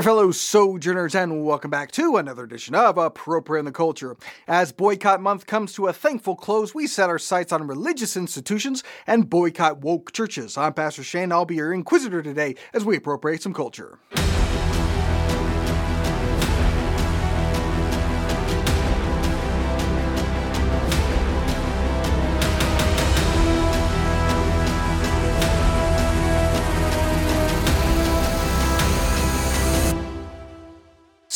there, fellow sojourners, and welcome back to another edition of Appropriating the Culture. As Boycott Month comes to a thankful close, we set our sights on religious institutions and boycott woke churches. I'm Pastor Shane. I'll be your inquisitor today as we appropriate some culture.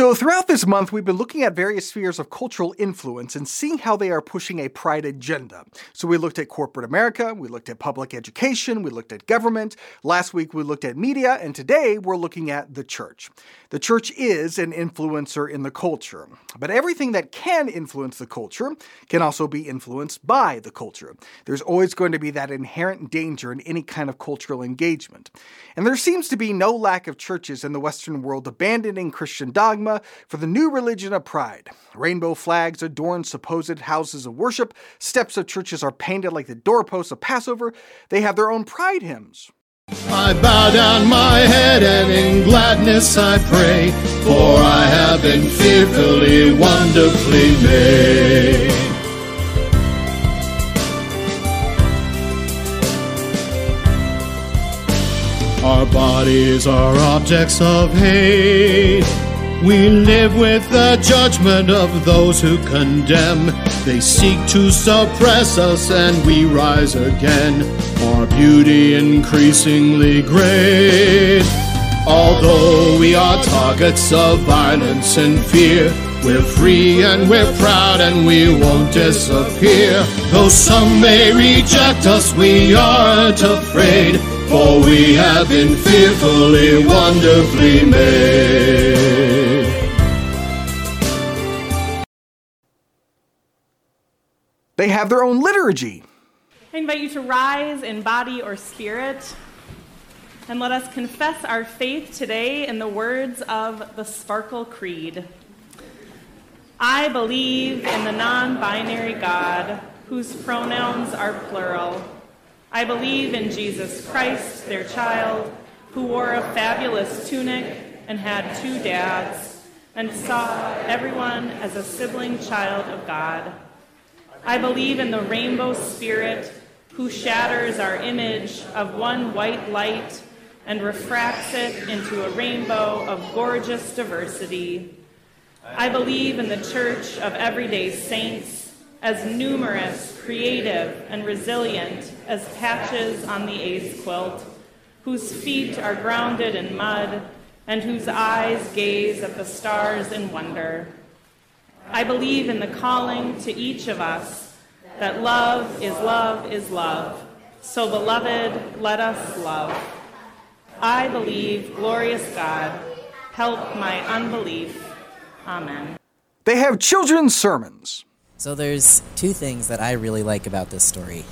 So, throughout this month, we've been looking at various spheres of cultural influence and seeing how they are pushing a pride agenda. So, we looked at corporate America, we looked at public education, we looked at government. Last week, we looked at media, and today, we're looking at the church. The church is an influencer in the culture, but everything that can influence the culture can also be influenced by the culture. There's always going to be that inherent danger in any kind of cultural engagement. And there seems to be no lack of churches in the Western world abandoning Christian dogma for the new religion of pride. Rainbow flags adorn supposed houses of worship, steps of churches are painted like the doorposts of Passover, they have their own pride hymns. I bow down my head and in gladness I pray, for I have been fearfully, wonderfully made. Our bodies are objects of hate. We live with the judgment of those who condemn. They seek to suppress us and we rise again. Our beauty increasingly great. Although we are targets of violence and fear, we're free and we're proud and we won't disappear. Though some may reject us, we aren't afraid, for we have been fearfully, wonderfully made. They have their own liturgy. I invite you to rise in body or spirit and let us confess our faith today in the words of the Sparkle Creed. I believe in the non binary God whose pronouns are plural. I believe in Jesus Christ, their child, who wore a fabulous tunic and had two dads and saw everyone as a sibling child of God. I believe in the rainbow spirit who shatters our image of one white light and refracts it into a rainbow of gorgeous diversity. I believe in the church of everyday saints as numerous, creative, and resilient as patches on the AIDS quilt, whose feet are grounded in mud and whose eyes gaze at the stars in wonder. I believe in the calling to each of us that love is love is love. So, beloved, let us love. I believe, glorious God, help my unbelief. Amen. They have children's sermons. So there's two things that I really like about this story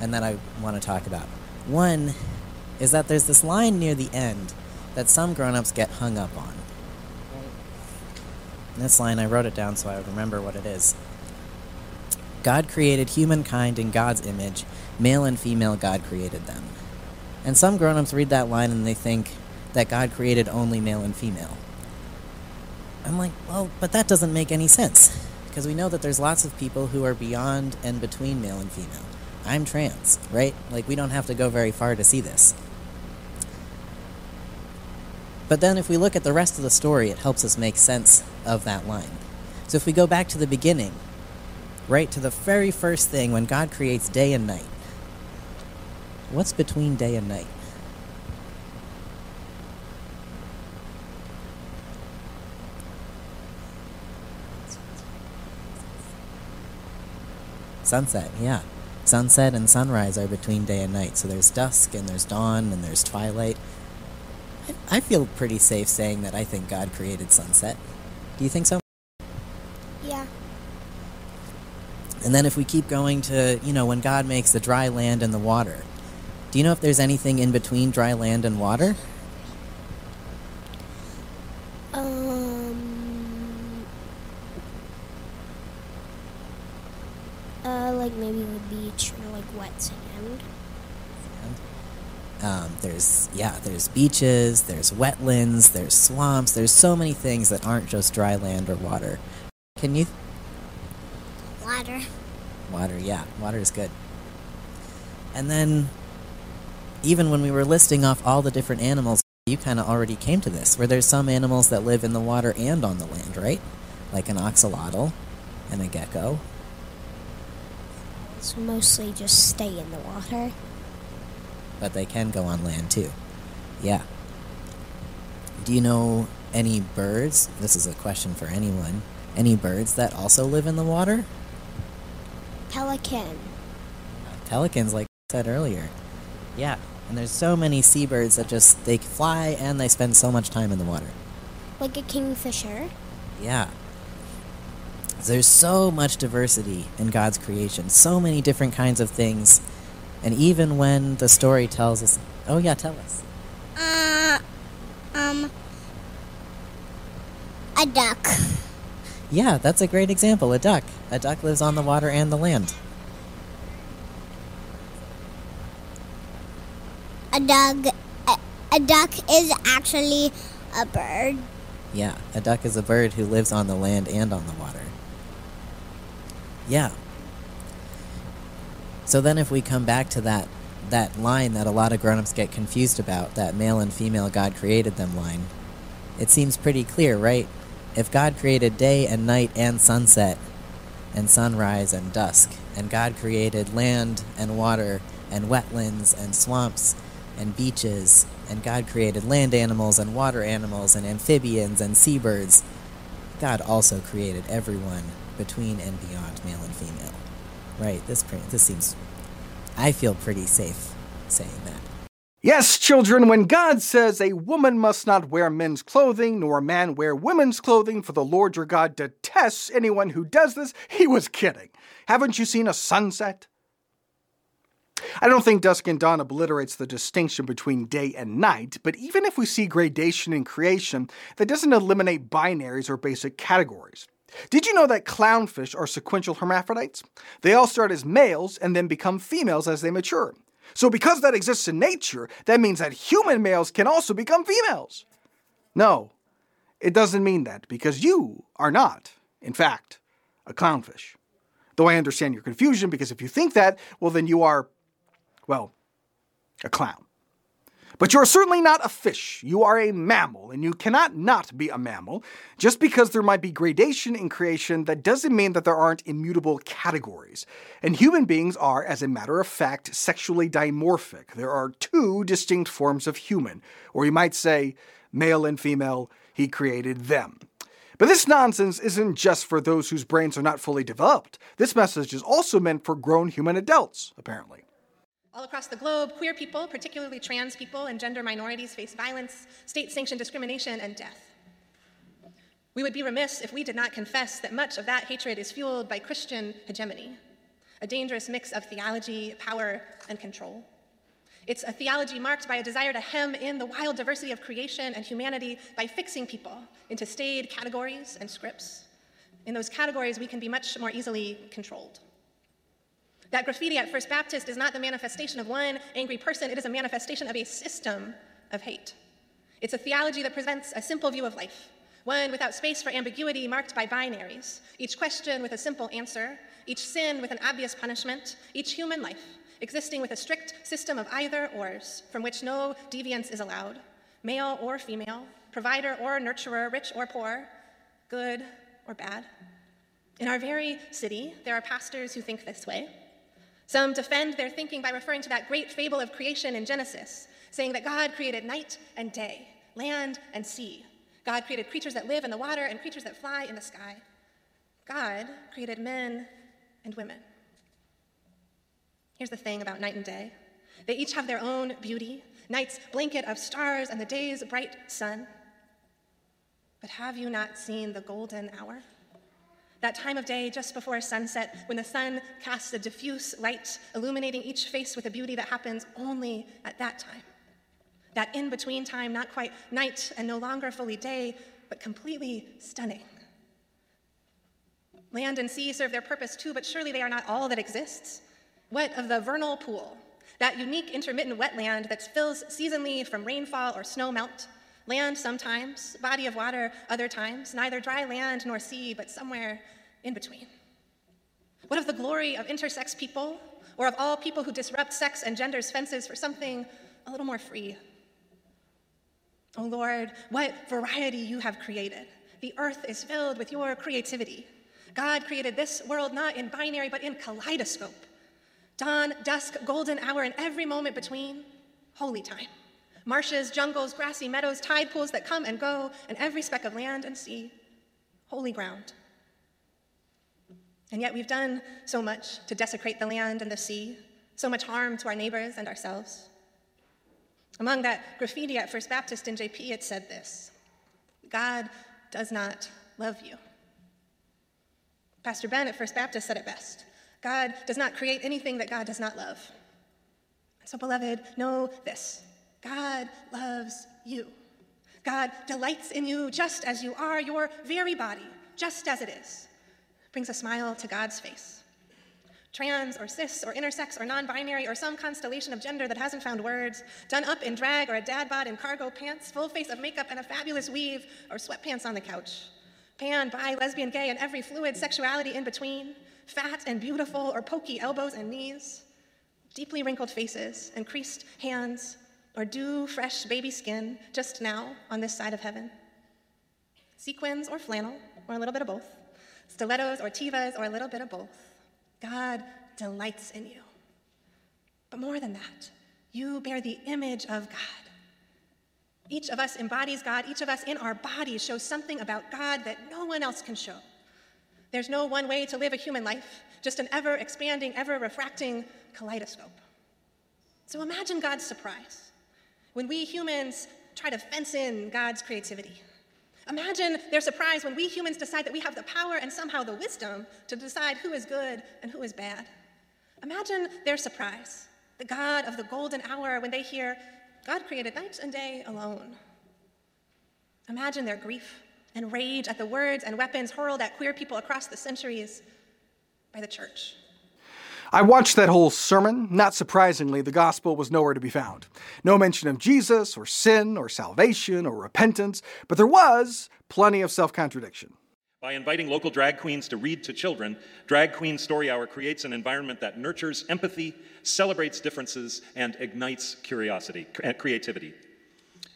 and that I want to talk about. One is that there's this line near the end that some grown-ups get hung up on. This line, I wrote it down so I would remember what it is. God created humankind in God's image, male and female, God created them. And some grown ups read that line and they think that God created only male and female. I'm like, well, but that doesn't make any sense. Because we know that there's lots of people who are beyond and between male and female. I'm trans, right? Like, we don't have to go very far to see this. But then if we look at the rest of the story, it helps us make sense of that line. So if we go back to the beginning, right to the very first thing when God creates day and night, what's between day and night? Sunset, yeah. Sunset and sunrise are between day and night. So there's dusk and there's dawn and there's twilight. I, feel pretty safe saying that I think God created sunset. Do you think so? Yeah. And then if we keep going to, you know, when God makes the dry land and the water, do you know if there's anything in between dry land and water? Um. Uh, like maybe the beach or like wet sand. Um, there's yeah, there's beaches, there's wetlands, there's swamps. There's so many things that aren't just dry land or water. Can you? Water. Water, yeah, water is good. And then, even when we were listing off all the different animals, you kind of already came to this, where there's some animals that live in the water and on the land, right? Like an axolotl and a gecko. So mostly just stay in the water. but they can go on land too. Yeah. Do you know any birds? This is a question for anyone. Any birds that also live in the water? Pelican. Pelicans, like I said earlier. Yeah. And there's so many seabirds that just they fly and they spend so much time in the water. Like a kingfisher. Yeah. There's so much diversity in God's creation, so many different kinds of things. And even when the story tells us, oh yeah, tell us. Uh, um, a duck. Yeah, that's a great example. A duck. A duck lives on the water and the land. A dog. A, a duck is actually a bird. Yeah, a duck is a bird who lives on the land and on the water. Yeah. So then if we come back to that that line that a lot of grown-ups get confused about, that male and female God created them line, it seems pretty clear, right? If God created day and night and sunset and sunrise and dusk, and God created land and water and wetlands and swamps and beaches, and God created land animals and water animals and amphibians and seabirds, God also created everyone between and beyond male and female. Right, this this seems I feel pretty safe saying that. Yes, children, when God says a woman must not wear men's clothing, nor a man wear women's clothing, for the Lord your God detests anyone who does this, he was kidding. Haven't you seen a sunset? I don't think dusk and dawn obliterates the distinction between day and night, but even if we see gradation in creation, that doesn't eliminate binaries or basic categories. Did you know that clownfish are sequential hermaphrodites? They all start as males and then become females as they mature. So, because that exists in nature, that means that human males can also become females. No, it doesn't mean that, because you are not, in fact, a clownfish. Though I understand your confusion, because if you think that, well, then you are, well, a clown. But you're certainly not a fish. You are a mammal, and you cannot not be a mammal. Just because there might be gradation in creation, that doesn't mean that there aren't immutable categories. And human beings are, as a matter of fact, sexually dimorphic. There are two distinct forms of human, or you might say, male and female, he created them. But this nonsense isn't just for those whose brains are not fully developed. This message is also meant for grown human adults, apparently. All across the globe, queer people, particularly trans people and gender minorities, face violence, state sanctioned discrimination, and death. We would be remiss if we did not confess that much of that hatred is fueled by Christian hegemony, a dangerous mix of theology, power, and control. It's a theology marked by a desire to hem in the wild diversity of creation and humanity by fixing people into staid categories and scripts. In those categories, we can be much more easily controlled. That graffiti at First Baptist is not the manifestation of one angry person, it is a manifestation of a system of hate. It's a theology that presents a simple view of life, one without space for ambiguity marked by binaries, each question with a simple answer, each sin with an obvious punishment, each human life existing with a strict system of either ors from which no deviance is allowed, male or female, provider or nurturer, rich or poor, good or bad. In our very city, there are pastors who think this way. Some defend their thinking by referring to that great fable of creation in Genesis, saying that God created night and day, land and sea. God created creatures that live in the water and creatures that fly in the sky. God created men and women. Here's the thing about night and day they each have their own beauty night's blanket of stars and the day's bright sun. But have you not seen the golden hour? That time of day just before sunset when the sun casts a diffuse light, illuminating each face with a beauty that happens only at that time. That in between time, not quite night and no longer fully day, but completely stunning. Land and sea serve their purpose too, but surely they are not all that exists. What of the vernal pool, that unique intermittent wetland that fills seasonally from rainfall or snow melt, land sometimes, body of water other times, neither dry land nor sea, but somewhere in between? What of the glory of intersex people, or of all people who disrupt sex and gender's fences for something a little more free? Oh Lord, what variety you have created. The earth is filled with your creativity. God created this world not in binary, but in kaleidoscope. Dawn, dusk, golden hour, and every moment between, holy time. Marshes, jungles, grassy meadows, tide pools that come and go, and every speck of land and sea, holy ground. And yet we've done so much to desecrate the land and the sea, so much harm to our neighbors and ourselves. Among that graffiti at First Baptist in JP, it said this God does not love you. Pastor Ben at First Baptist said it best God does not create anything that God does not love. So, beloved, know this God loves you. God delights in you just as you are, your very body, just as it is. Brings a smile to God's face trans or cis or intersex or non binary or some constellation of gender that hasn't found words, done up in drag or a dad bod in cargo pants, full face of makeup and a fabulous weave, or sweatpants on the couch. Pan, bi, lesbian, gay, and every fluid sexuality in between, fat and beautiful or pokey elbows and knees, deeply wrinkled faces and creased hands, or dew fresh baby skin just now on this side of heaven. Sequins or flannel, or a little bit of both. Stilettos or Tevas, or a little bit of both God delights in you. But more than that, you bear the image of God. Each of us embodies God. Each of us in our bodies shows something about God that no one else can show. There's no one way to live a human life, just an ever expanding, ever refracting kaleidoscope. So imagine God's surprise when we humans try to fence in God's creativity. Imagine their surprise when we humans decide that we have the power and somehow the wisdom to decide who is good and who is bad. Imagine their surprise, the God of the golden hour, when they hear, God created night and day alone. Imagine their grief and rage at the words and weapons hurled at queer people across the centuries by the church. I watched that whole sermon. Not surprisingly, the gospel was nowhere to be found. No mention of Jesus, or sin, or salvation, or repentance, but there was plenty of self contradiction. By inviting local drag queens to read to children, Drag Queen Story Hour creates an environment that nurtures empathy, celebrates differences, and ignites curiosity, uh, creativity.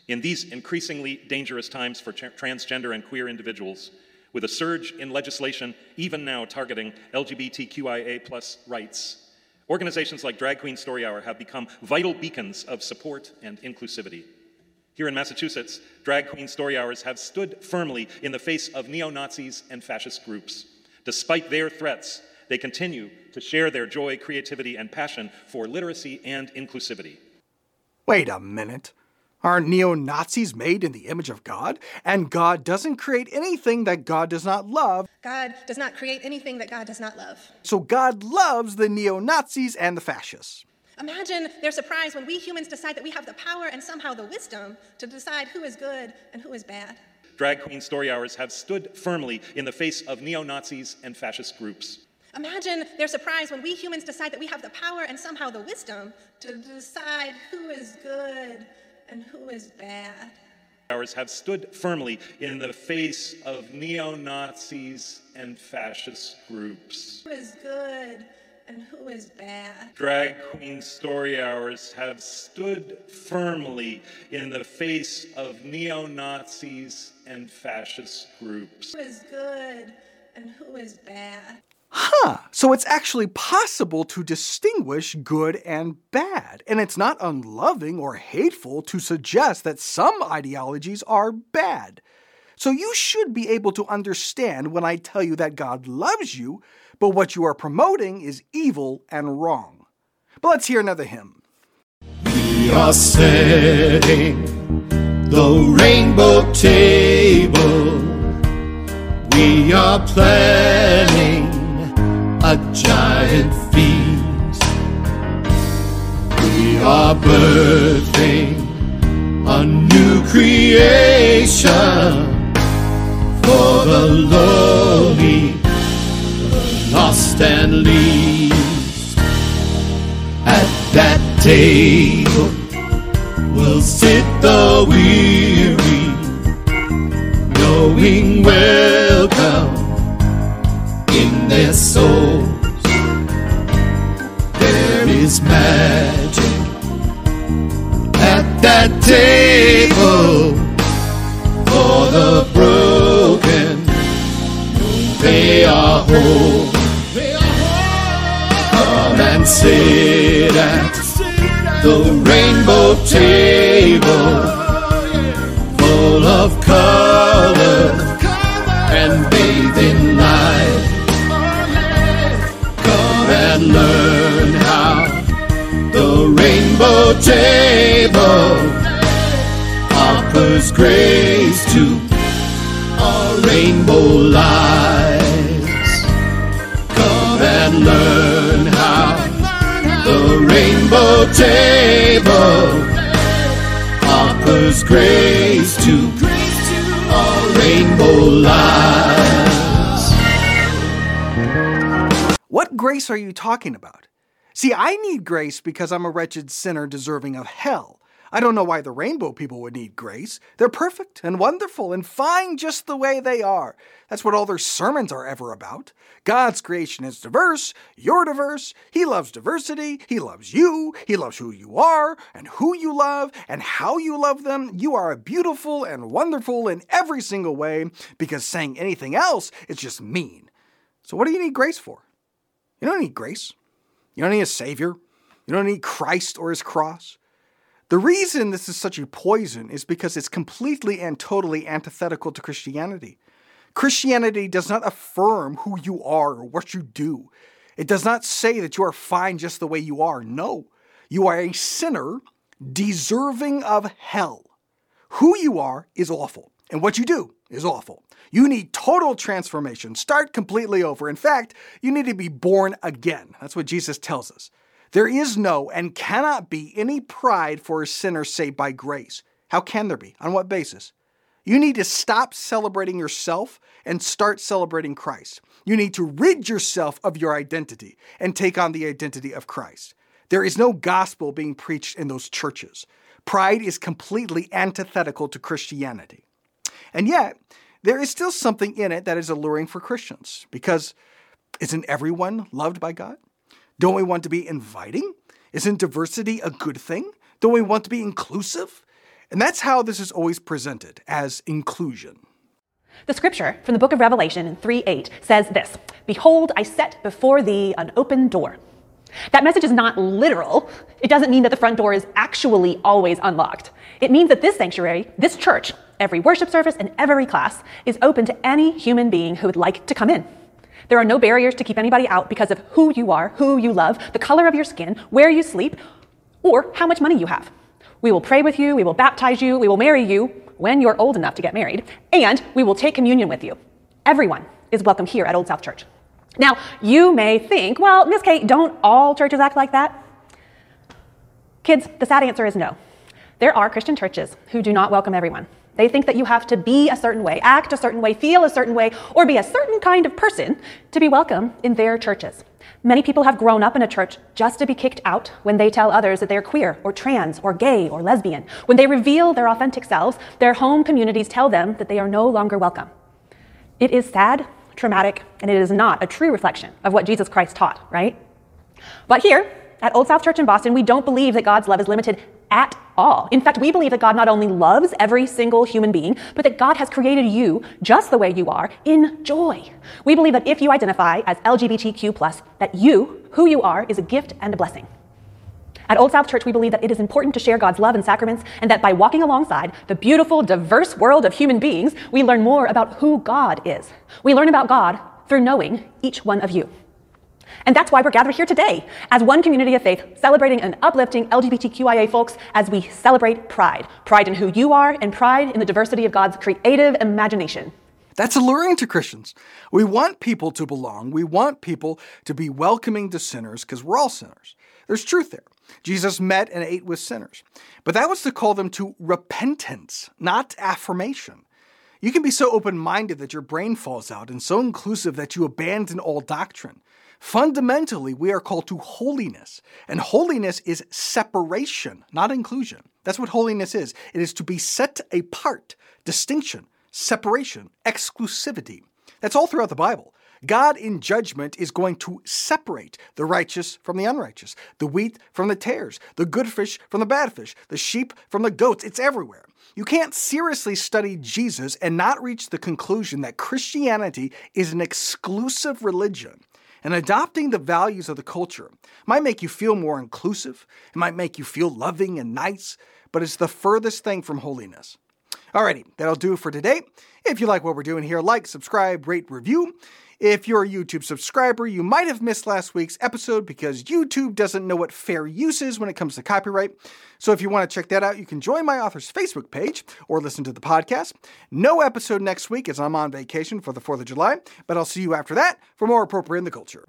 In these increasingly dangerous times for transgender and queer individuals, with a surge in legislation, even now targeting LGBTQIA rights. Organizations like Drag Queen Story Hour have become vital beacons of support and inclusivity. Here in Massachusetts, Drag Queen Story Hours have stood firmly in the face of neo Nazis and fascist groups. Despite their threats, they continue to share their joy, creativity, and passion for literacy and inclusivity. Wait a minute. Are neo Nazis made in the image of God? And God doesn't create anything that God does not love. God does not create anything that God does not love. So God loves the neo Nazis and the fascists. Imagine their surprise when we humans decide that we have the power and somehow the wisdom to decide who is good and who is bad. Drag Queen Story Hours have stood firmly in the face of neo Nazis and fascist groups. Imagine their surprise when we humans decide that we have the power and somehow the wisdom to decide who is good and who is bad. Ours have stood firmly in the face of neo Nazis and fascist groups. Who is good and who is bad? Drag Queen Story Hours have stood firmly in the face of neo Nazis and fascist groups. Who is good and who is bad? Huh, so it's actually possible to distinguish good and bad, and it's not unloving or hateful to suggest that some ideologies are bad. So you should be able to understand when I tell you that God loves you, but what you are promoting is evil and wrong. But let's hear another hymn. We are setting the rainbow table. We are planning a giant feast. We are birthing a new creation for the lowly, the lost and least. At that table will sit the weary, knowing welcome their souls. There is magic at that table for the broken. They are whole. Come and sit at the rainbow table full of color table offers grace to our rainbow lives. Come and learn how the rainbow table offers grace to our rainbow lives. What grace are you talking about? See, I need grace because I'm a wretched sinner deserving of hell. I don't know why the rainbow people would need grace. They're perfect and wonderful and fine just the way they are. That's what all their sermons are ever about. God's creation is diverse. You're diverse. He loves diversity. He loves you. He loves who you are and who you love and how you love them. You are beautiful and wonderful in every single way because saying anything else is just mean. So, what do you need grace for? You don't need grace. You don't need a Savior. You don't need Christ or His cross. The reason this is such a poison is because it's completely and totally antithetical to Christianity. Christianity does not affirm who you are or what you do. It does not say that you are fine just the way you are. No, you are a sinner deserving of hell. Who you are is awful, and what you do is awful. You need total transformation. Start completely over. In fact, you need to be born again. That's what Jesus tells us. There is no and cannot be any pride for a sinner saved by grace. How can there be? On what basis? You need to stop celebrating yourself and start celebrating Christ. You need to rid yourself of your identity and take on the identity of Christ. There is no gospel being preached in those churches. Pride is completely antithetical to Christianity. And yet, there is still something in it that is alluring for Christians because isn't everyone loved by God? Don't we want to be inviting? Isn't diversity a good thing? Don't we want to be inclusive? And that's how this is always presented as inclusion. The scripture from the book of Revelation in 3 8 says this Behold, I set before thee an open door. That message is not literal. It doesn't mean that the front door is actually always unlocked. It means that this sanctuary, this church, every worship service, and every class is open to any human being who would like to come in. There are no barriers to keep anybody out because of who you are, who you love, the color of your skin, where you sleep, or how much money you have. We will pray with you, we will baptize you, we will marry you when you're old enough to get married, and we will take communion with you. Everyone is welcome here at Old South Church. Now, you may think, well, Miss Kate, don't all churches act like that? Kids, the sad answer is no. There are Christian churches who do not welcome everyone. They think that you have to be a certain way, act a certain way, feel a certain way, or be a certain kind of person to be welcome in their churches. Many people have grown up in a church just to be kicked out when they tell others that they're queer or trans or gay or lesbian. When they reveal their authentic selves, their home communities tell them that they are no longer welcome. It is sad, traumatic, and it is not a true reflection of what Jesus Christ taught, right? But here at Old South Church in Boston, we don't believe that God's love is limited at all. In fact, we believe that God not only loves every single human being, but that God has created you just the way you are in joy. We believe that if you identify as LGBTQ, that you, who you are, is a gift and a blessing. At Old South Church, we believe that it is important to share God's love and sacraments, and that by walking alongside the beautiful, diverse world of human beings, we learn more about who God is. We learn about God through knowing each one of you. And that's why we're gathered here today as one community of faith, celebrating and uplifting LGBTQIA folks as we celebrate pride pride in who you are and pride in the diversity of God's creative imagination. That's alluring to Christians. We want people to belong. We want people to be welcoming to sinners because we're all sinners. There's truth there. Jesus met and ate with sinners. But that was to call them to repentance, not affirmation. You can be so open minded that your brain falls out and so inclusive that you abandon all doctrine. Fundamentally, we are called to holiness, and holiness is separation, not inclusion. That's what holiness is it is to be set apart, distinction, separation, exclusivity. That's all throughout the Bible. God in judgment is going to separate the righteous from the unrighteous, the wheat from the tares, the good fish from the bad fish, the sheep from the goats. It's everywhere. You can't seriously study Jesus and not reach the conclusion that Christianity is an exclusive religion and adopting the values of the culture might make you feel more inclusive, it might make you feel loving and nice, but it's the furthest thing from holiness. Alrighty, that'll do for today. If you like what we're doing here, like, subscribe, rate, review. If you're a YouTube subscriber, you might have missed last week's episode because YouTube doesn't know what fair use is when it comes to copyright. So if you want to check that out, you can join my author's Facebook page or listen to the podcast. No episode next week as I'm on vacation for the 4th of July, but I'll see you after that for more appropriating the culture.